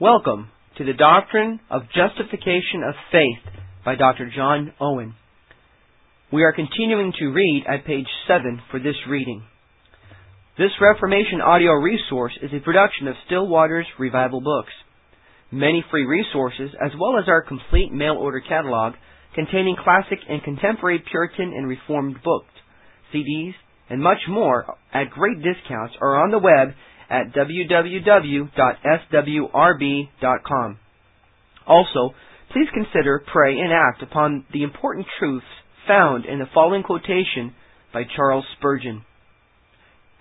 Welcome to the Doctrine of Justification of Faith by Dr. John Owen. We are continuing to read at page 7 for this reading. This Reformation audio resource is a production of Still Waters Revival Books. Many free resources, as well as our complete mail order catalog containing classic and contemporary Puritan and Reformed books, CDs, and much more at great discounts are on the web at www.swrb.com. Also, please consider, pray, and act upon the important truths found in the following quotation by Charles Spurgeon.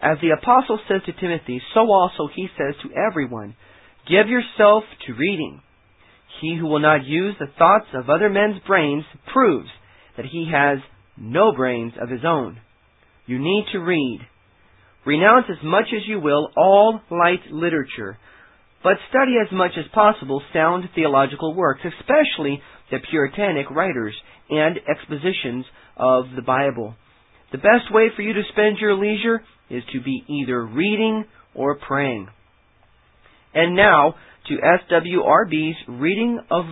As the apostle says to Timothy, so also he says to everyone, give yourself to reading. He who will not use the thoughts of other men's brains proves that he has no brains of his own. You need to read. Renounce as much as you will all light literature, but study as much as possible sound theological works, especially the Puritanic writers and expositions of the Bible. The best way for you to spend your leisure is to be either reading or praying. And now to SWRB's reading of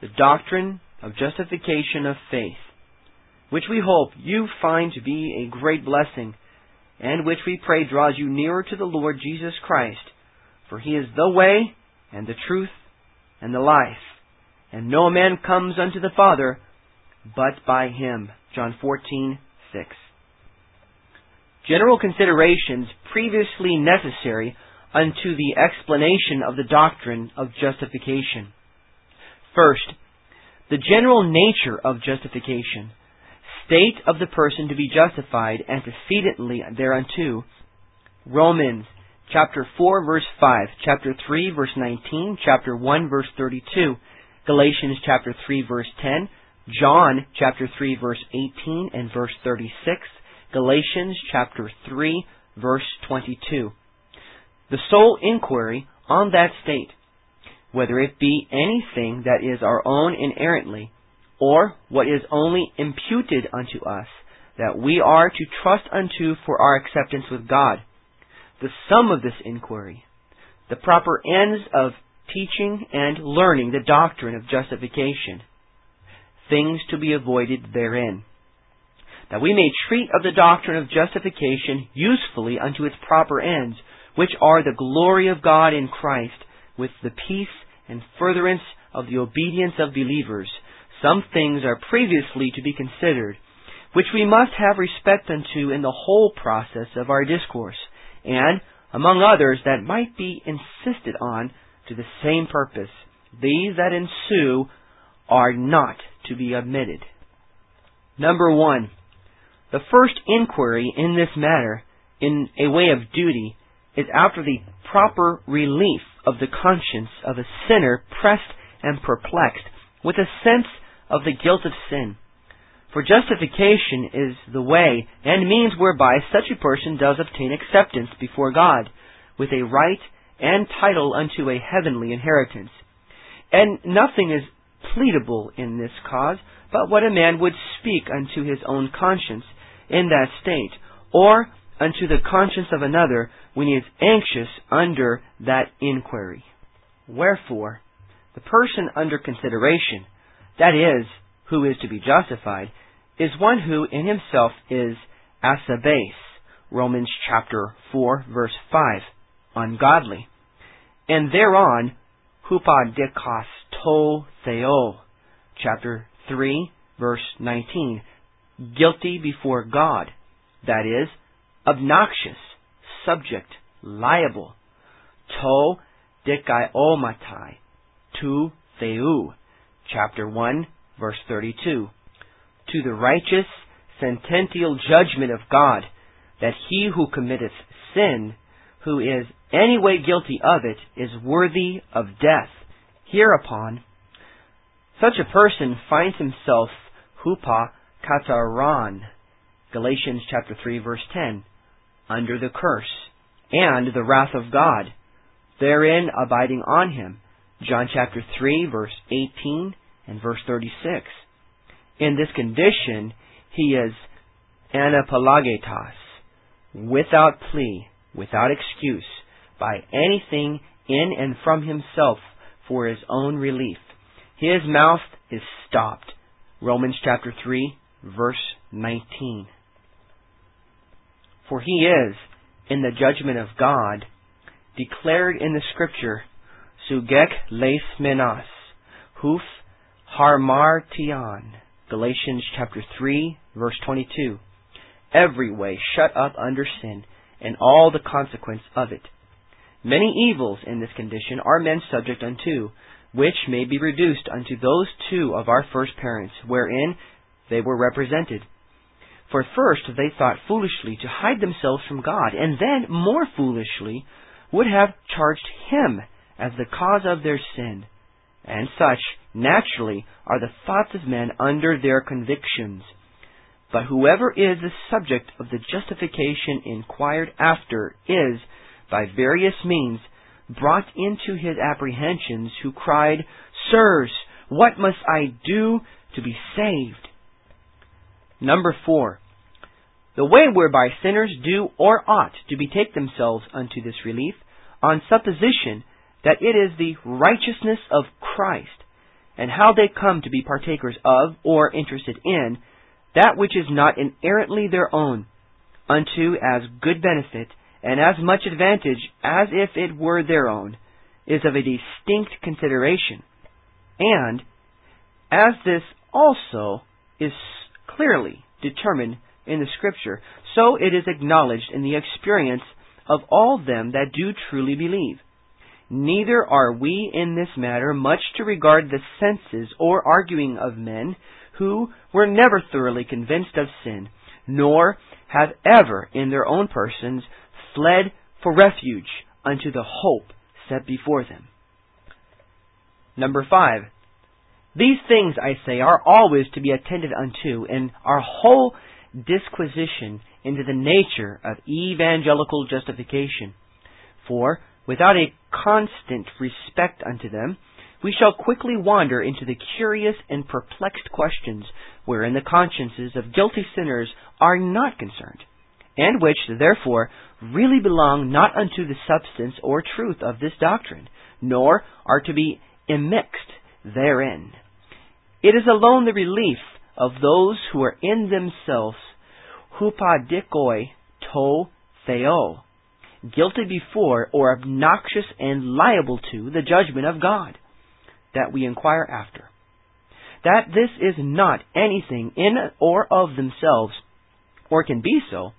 the doctrine of justification of faith which we hope you find to be a great blessing, and which we pray draws you nearer to the Lord Jesus Christ, for he is the way, and the truth, and the life, and no man comes unto the Father but by him. John 14, 6. General considerations previously necessary unto the explanation of the doctrine of justification. First, the general nature of justification state of the person to be justified antecedently thereunto. Romans chapter 4 verse 5, chapter 3 verse 19, chapter 1 verse 32, Galatians chapter 3 verse 10, John chapter 3 verse 18 and verse 36, Galatians chapter 3 verse 22. The sole inquiry on that state, whether it be anything that is our own inerrantly, or what is only imputed unto us, that we are to trust unto for our acceptance with God. The sum of this inquiry, the proper ends of teaching and learning the doctrine of justification, things to be avoided therein, that we may treat of the doctrine of justification usefully unto its proper ends, which are the glory of God in Christ, with the peace and furtherance of the obedience of believers, some things are previously to be considered, which we must have respect unto in the whole process of our discourse, and, among others, that might be insisted on to the same purpose. These that ensue are not to be omitted. Number one, the first inquiry in this matter, in a way of duty, is after the proper relief of the conscience of a sinner pressed and perplexed with a sense of the guilt of sin. For justification is the way and means whereby such a person does obtain acceptance before God, with a right and title unto a heavenly inheritance. And nothing is pleadable in this cause but what a man would speak unto his own conscience in that state, or unto the conscience of another when he is anxious under that inquiry. Wherefore, the person under consideration that is, who is to be justified, is one who in himself is asabes, Romans chapter 4 verse 5, ungodly. And thereon, hupadikos to theo, chapter 3 verse 19, guilty before God, that is, obnoxious, subject, liable. To dikaiomatai, to theu, chapter 1, verse 32. To the righteous sentential judgment of God, that he who committeth sin, who is any way guilty of it, is worthy of death. Hereupon, such a person finds himself hupa kataran, Galatians chapter 3 verse 10, under the curse, and the wrath of God, therein abiding on him, John chapter 3 verse 18 and verse 36. In this condition, he is anapologetas, without plea, without excuse, by anything in and from himself for his own relief. His mouth is stopped. Romans chapter 3, verse 19. For he is, in the judgment of God, declared in the scripture, Sugek leis menas, huf harmartion. Galatians chapter 3, verse 22. Every way shut up under sin, and all the consequence of it. Many evils in this condition are men subject unto, which may be reduced unto those two of our first parents, wherein they were represented. For first they thought foolishly to hide themselves from God, and then, more foolishly, would have charged Him as the cause of their sin. And such, naturally, are the thoughts of men under their convictions. But whoever is the subject of the justification inquired after is, by various means, brought into his apprehensions, who cried, Sirs, what must I do to be saved? Number four, the way whereby sinners do or ought to betake themselves unto this relief, on supposition that it is the righteousness of Christ, and how they come to be partakers of, or interested in, that which is not inerrantly their own, unto as good benefit and as much advantage as if it were their own, is of a distinct consideration. And, as this also is clearly determined in the Scripture, so it is acknowledged in the experience of all them that do truly believe. Neither are we in this matter much to regard the senses or arguing of men who were never thoroughly convinced of sin, nor have ever in their own persons fled for refuge unto the hope set before them. Number five. These things, I say, are always to be attended unto, and our whole disquisition into the nature of evangelical justification. For, without a constant respect unto them, we shall quickly wander into the curious and perplexed questions wherein the consciences of guilty sinners are not concerned, and which, therefore, really belong not unto the substance or truth of this doctrine, nor are to be immixed therein. It is alone the relief of those who are in themselves hupadikoi to theo, guilty before or obnoxious and liable to the judgment of God, that we inquire after. That this is not anything in or of themselves, or can be so,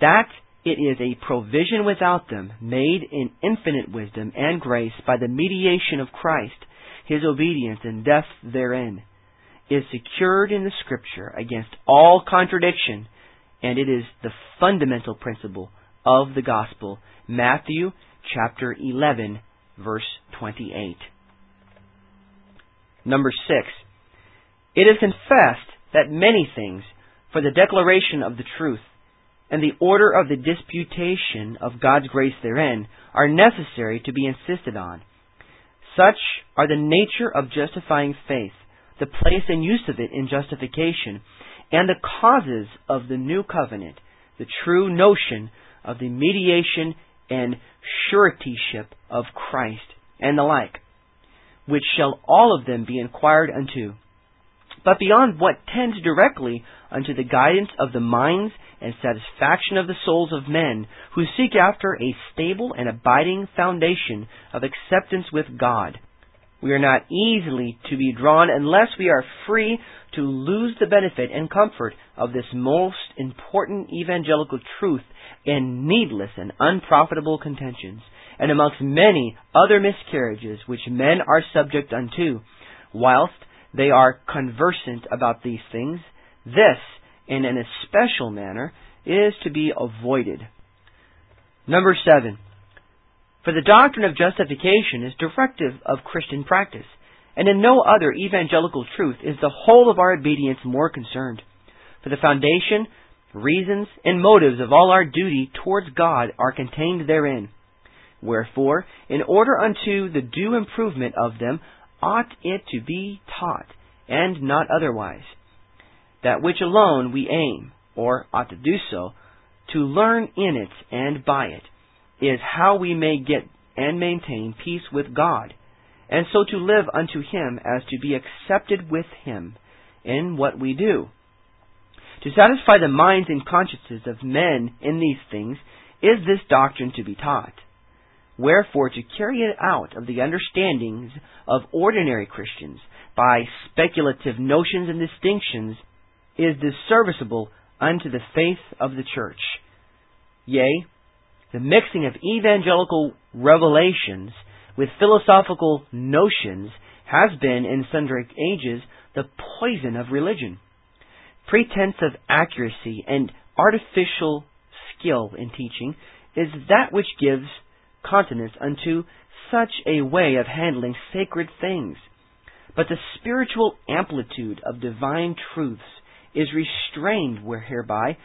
that it is a provision without them, made in infinite wisdom and grace by the mediation of Christ, his obedience and death therein, is secured in the Scripture against all contradiction, and it is the fundamental principle of the gospel. Matthew chapter 11, verse 28. Number 6. It is confessed that many things, for the declaration of the truth, and the order of the disputation of God's grace therein are necessary to be insisted on. Such are the nature of justifying faith, the place and use of it in justification, and the causes of the new covenant, the true notion of the mediation and suretyship of Christ, and the like, which shall all of them be inquired unto. But beyond what tends directly unto the guidance of the minds and satisfaction of the souls of men who seek after a stable and abiding foundation of acceptance with God. We are not easily to be drawn unless we are free to lose the benefit and comfort of this most important evangelical truth in needless and unprofitable contentions, and amongst many other miscarriages which men are subject unto, whilst they are conversant about these things, this in an especial manner is to be avoided. Number seven. For the doctrine of justification is directive of Christian practice, and in no other evangelical truth is the whole of our obedience more concerned. For the foundation, reasons, and motives of all our duty towards God are contained therein. Wherefore, in order unto the due improvement of them, ought it to be taught, and not otherwise that which alone we aim, or ought to do so, to learn in it and by it, is how we may get and maintain peace with God, and so to live unto Him as to be accepted with Him in what we do. To satisfy the minds and consciences of men in these things is this doctrine to be taught. Wherefore, to carry it out of the understandings of ordinary Christians by speculative notions and distinctions is disserviceable unto the faith of the church. Yea, the mixing of evangelical revelations with philosophical notions has been in sundry ages the poison of religion. Pretense of accuracy and artificial skill in teaching is that which gives continence unto such a way of handling sacred things. But the spiritual amplitude of divine truths is restrained hereby,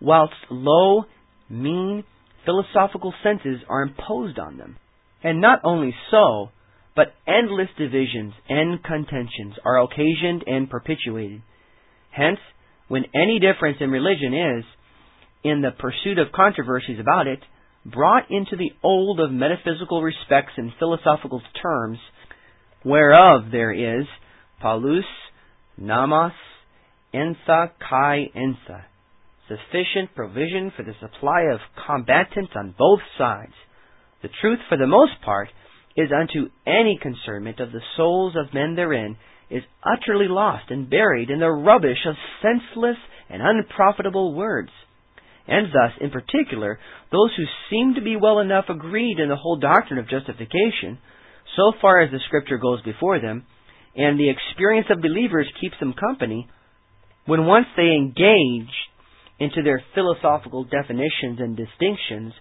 whilst low, mean, philosophical senses are imposed on them. And not only so, but endless divisions and contentions are occasioned and perpetuated. Hence, when any difference in religion is, in the pursuit of controversies about it, brought into the old of metaphysical respects and philosophical terms, whereof there is paulus, nomos, ensa kai ensa, sufficient provision for the supply of combatants on both sides. The truth, for the most part, is unto any concernment of the souls of men therein, is utterly lost and buried in the rubbish of senseless and unprofitable words. And thus, in particular, those who seem to be well enough agreed in the whole doctrine of justification, so far as the Scripture goes before them, and the experience of believers keeps them company, when once they engage into their philosophical definitions and distinctions,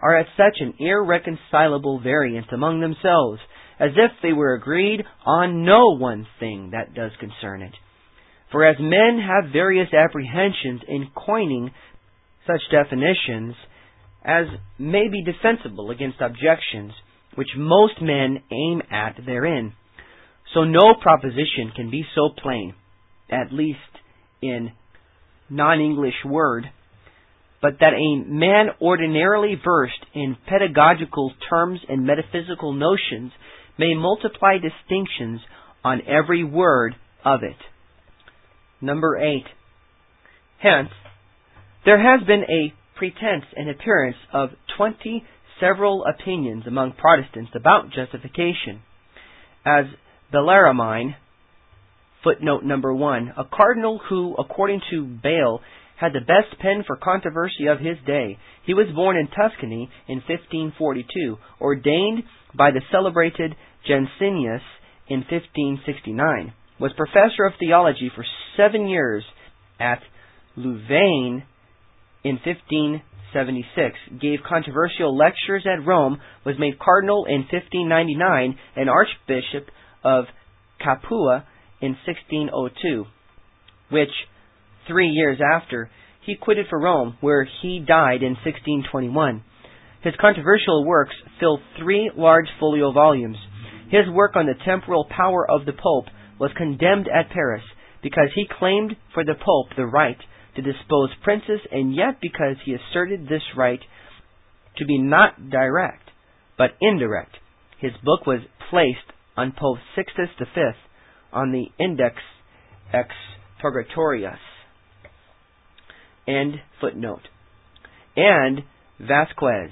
are at such an irreconcilable variance among themselves, as if they were agreed on no one thing that does concern it. For as men have various apprehensions in coining such definitions as may be defensible against objections which most men aim at therein, so no proposition can be so plain, at least in non-English word, but that a man ordinarily versed in pedagogical terms and metaphysical notions may multiply distinctions on every word of it. Number eight. Hence, there has been a pretense and appearance of twenty several opinions among Protestants about justification. As Bellarmine, footnote number one, a cardinal who, according to Bayle, had the best pen for controversy of his day. He was born in Tuscany in 1542, ordained by the celebrated Jansenius in 1569, was professor of theology for seven years at Louvain in 1576, gave controversial lectures at Rome, was made cardinal in 1599, and archbishop of Capua in 1602, which, three years after, he quitted for Rome, where he died in 1621. His controversial works fill three large folio volumes. His work on the temporal power of the Pope was condemned at Paris because he claimed for the Pope the right to dispose princes, and yet because he asserted this right to be not direct, but indirect. His book was placed on Pope Sixtus V on the Index Expurgatorius. End footnote. And Vasquez,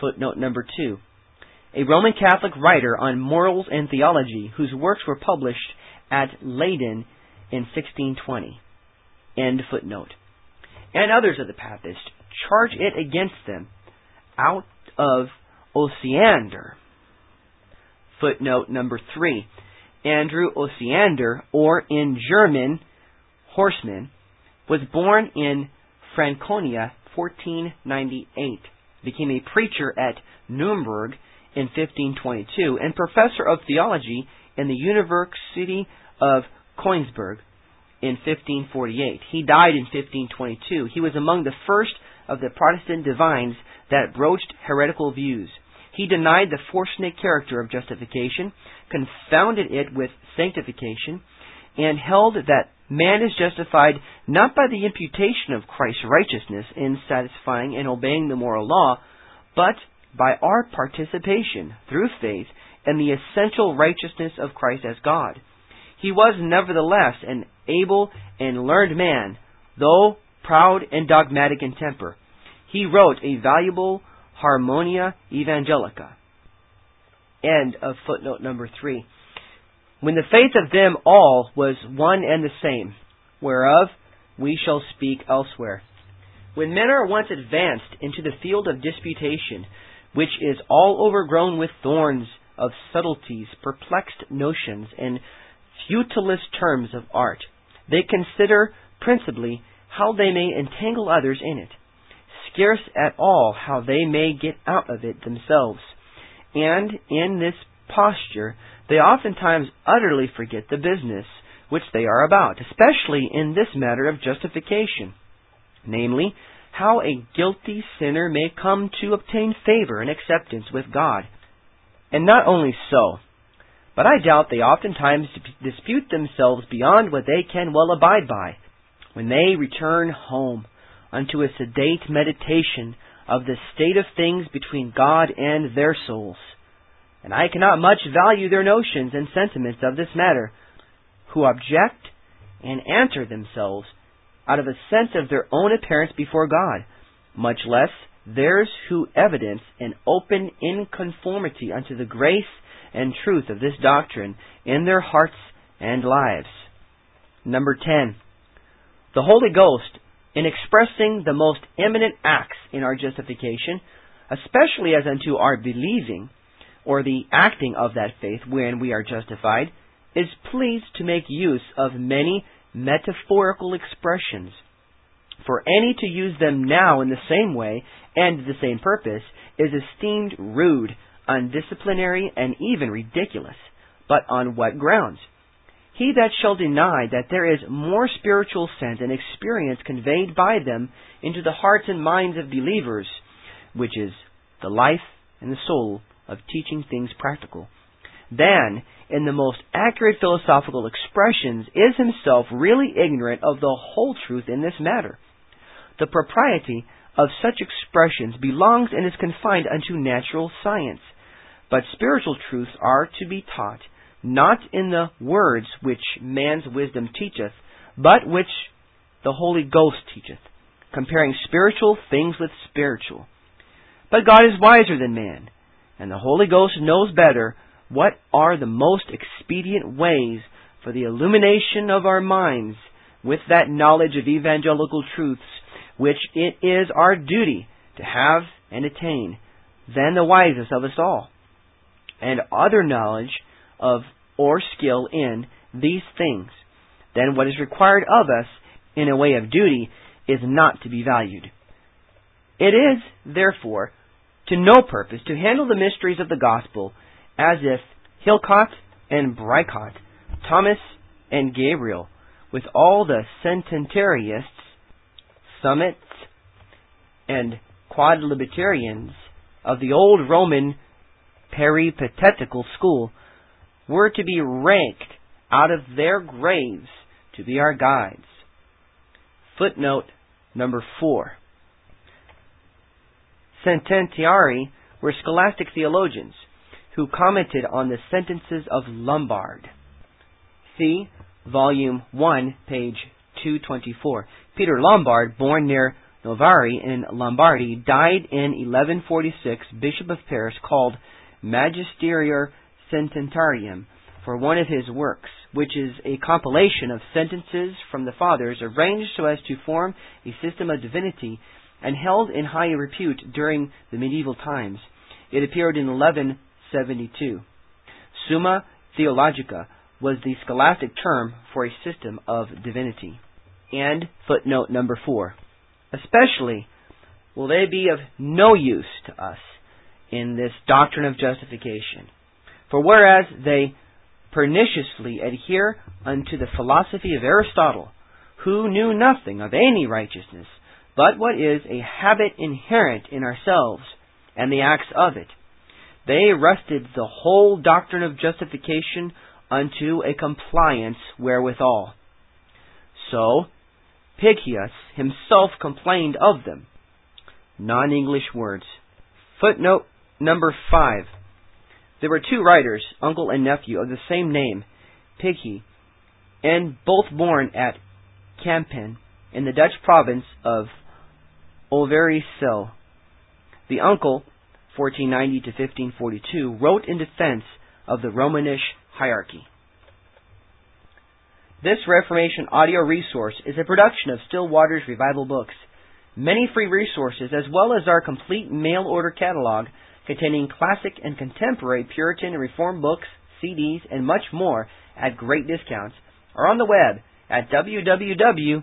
footnote number two, a Roman Catholic writer on morals and theology whose works were published at Leyden in 1620. End footnote. And others of the papists charge it against them out of Osiander. Footnote number three. Andrew Osiander, or in German, Hosemann, was born in Franconia 1498, became a preacher at Nuremberg in 1522, and professor of theology in the University of Königsberg in 1548. He died in 1522. He was among the first of the Protestant divines that broached heretical views. He denied the forensic character of justification, confounded it with sanctification, and held that man is justified not by the imputation of Christ's righteousness in satisfying and obeying the moral law, but by our participation through faith in the essential righteousness of Christ as God. He was nevertheless an able and learned man, though proud and dogmatic in temper. He wrote a valuable Harmonia Evangelica. End of footnote number three. When the faith of them all was one and the same, whereof we shall speak elsewhere. When men are once advanced into the field of disputation, which is all overgrown with thorns of subtleties, perplexed notions, and futilist terms of art, they consider principally how they may entangle others in it, scarce at all how they may get out of it themselves. And in this posture, they oftentimes utterly forget the business which they are about, especially in this matter of justification, namely, how a guilty sinner may come to obtain favor and acceptance with God. And not only so, but I doubt they oftentimes dispute themselves beyond what they can well abide by, when they return home unto a sedate meditation of the state of things between God and their souls. And I cannot much value their notions and sentiments of this matter, who object and answer themselves out of a sense of their own appearance before God, much less theirs who evidence an open inconformity unto the grace and truth of this doctrine in their hearts and lives. Number 10. The Holy Ghost, in expressing the most eminent acts in our justification, especially as unto our believing, or the acting of that faith wherein we are justified, is pleased to make use of many metaphorical expressions. For any to use them now in the same way and the same purpose is esteemed rude, undisciplinary, and even ridiculous. But on what grounds? He that shall deny that there is more spiritual sense and experience conveyed by them into the hearts and minds of believers, which is the life and the soul of teaching things practical, than in the most accurate philosophical expressions is himself really ignorant of the whole truth in this matter. The propriety of such expressions belongs and is confined unto natural science, but spiritual truths are to be taught, not in the words which man's wisdom teacheth, but which the Holy Ghost teacheth, comparing spiritual things with spiritual. But God is wiser than man, and the Holy Ghost knows better what are the most expedient ways for the illumination of our minds with that knowledge of evangelical truths which it is our duty to have and attain, than the wisest of us all, and other knowledge of or skill in these things, then what is required of us in a way of duty is not to be valued. It is, therefore, to no purpose to handle the mysteries of the gospel as if Holcot and Bricot, Thomas and Gabriel, with all the centenarians, summits, and quodlibetarians of the old Roman peripatetical school were to be ranked out of their graves to be our guides. Footnote number four. Centenari were scholastic theologians who commented on the sentences of Lombard. See Volume 1, page 224. Peter Lombard, born near Novara in Lombardy, died in 1146, Bishop of Paris, called Magister Sententiarum for one of his works, which is a compilation of sentences from the Fathers arranged so as to form a system of divinity and held in high repute during the medieval times. It appeared in 1172. Summa Theologica was the scholastic term for a system of divinity. And footnote number four. Especially will they be of no use to us in this doctrine of justification. For whereas they perniciously adhere unto the philosophy of Aristotle, who knew nothing of any righteousness, but what is a habit inherent in ourselves, and the acts of it, they rested the whole doctrine of justification unto a compliance wherewithal. So, Pighius himself complained of them. Non English words. Footnote Number five. There were two writers, uncle and nephew, of the same name, Pighi, and both born at Kampen in the Dutch province of Overijssel. The uncle, 1490 to 1542, wrote in defense of the Romanische hierarchy. This Reformation audio resource is a production of Still Waters Revival Books. Many free resources, as well as our complete mail order catalog containing classic and contemporary Puritan and Reformed books, CDs, and much more at great discounts, are on the web at www.swrb.com.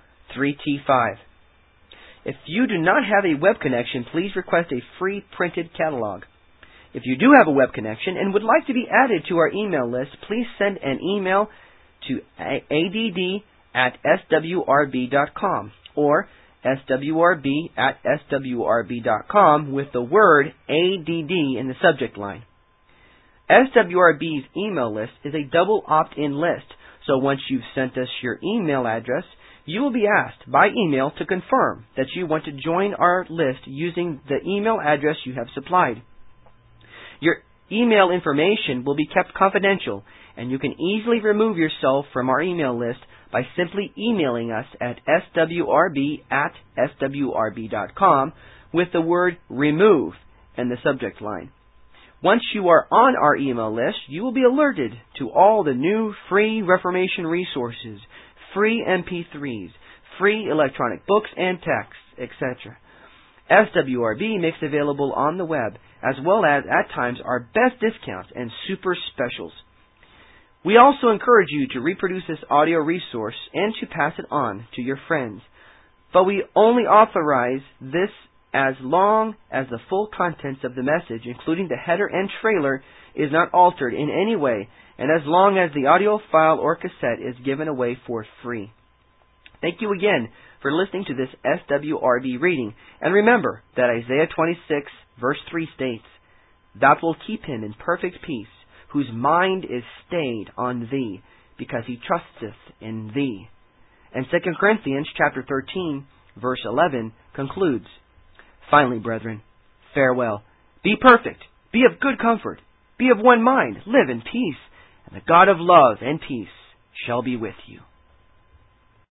T6L3T5. If you do not have a web connection, please request a free printed catalog. If you do have a web connection and would like to be added to our email list, please send an email to add at swrb.com or swrb at swrb.com with the word ADD in the subject line. SWRB's email list is a double opt-in list, so once you've sent us your email address, you will be asked by email to confirm that you want to join our list using the email address you have supplied. Your email information will be kept confidential, and you can easily remove yourself from our email list by simply emailing us at swrb at swrb.com with the word remove in the subject line. Once you are on our email list, you will be alerted to all the new free Reformation resources, free MP3s, free electronic books and texts, etc. SWRB makes available on the web, as well as at times our best discounts and super specials. We also encourage you to reproduce this audio resource and to pass it on to your friends. But we only authorize this as long as the full contents of the message, including the header and trailer, is not altered in any way, and as long as the audio file or cassette is given away for free. Thank you again for listening to this SWRB reading, and remember that Isaiah 26 verse 3 states, Thou wilt keep him in perfect peace, whose mind is stayed on thee, because he trusteth in thee. And 2 Corinthians chapter 13, verse 11 concludes, Finally, brethren, farewell. Be perfect. Be of good comfort. Be of one mind. Live in peace. And the God of love and peace shall be with you.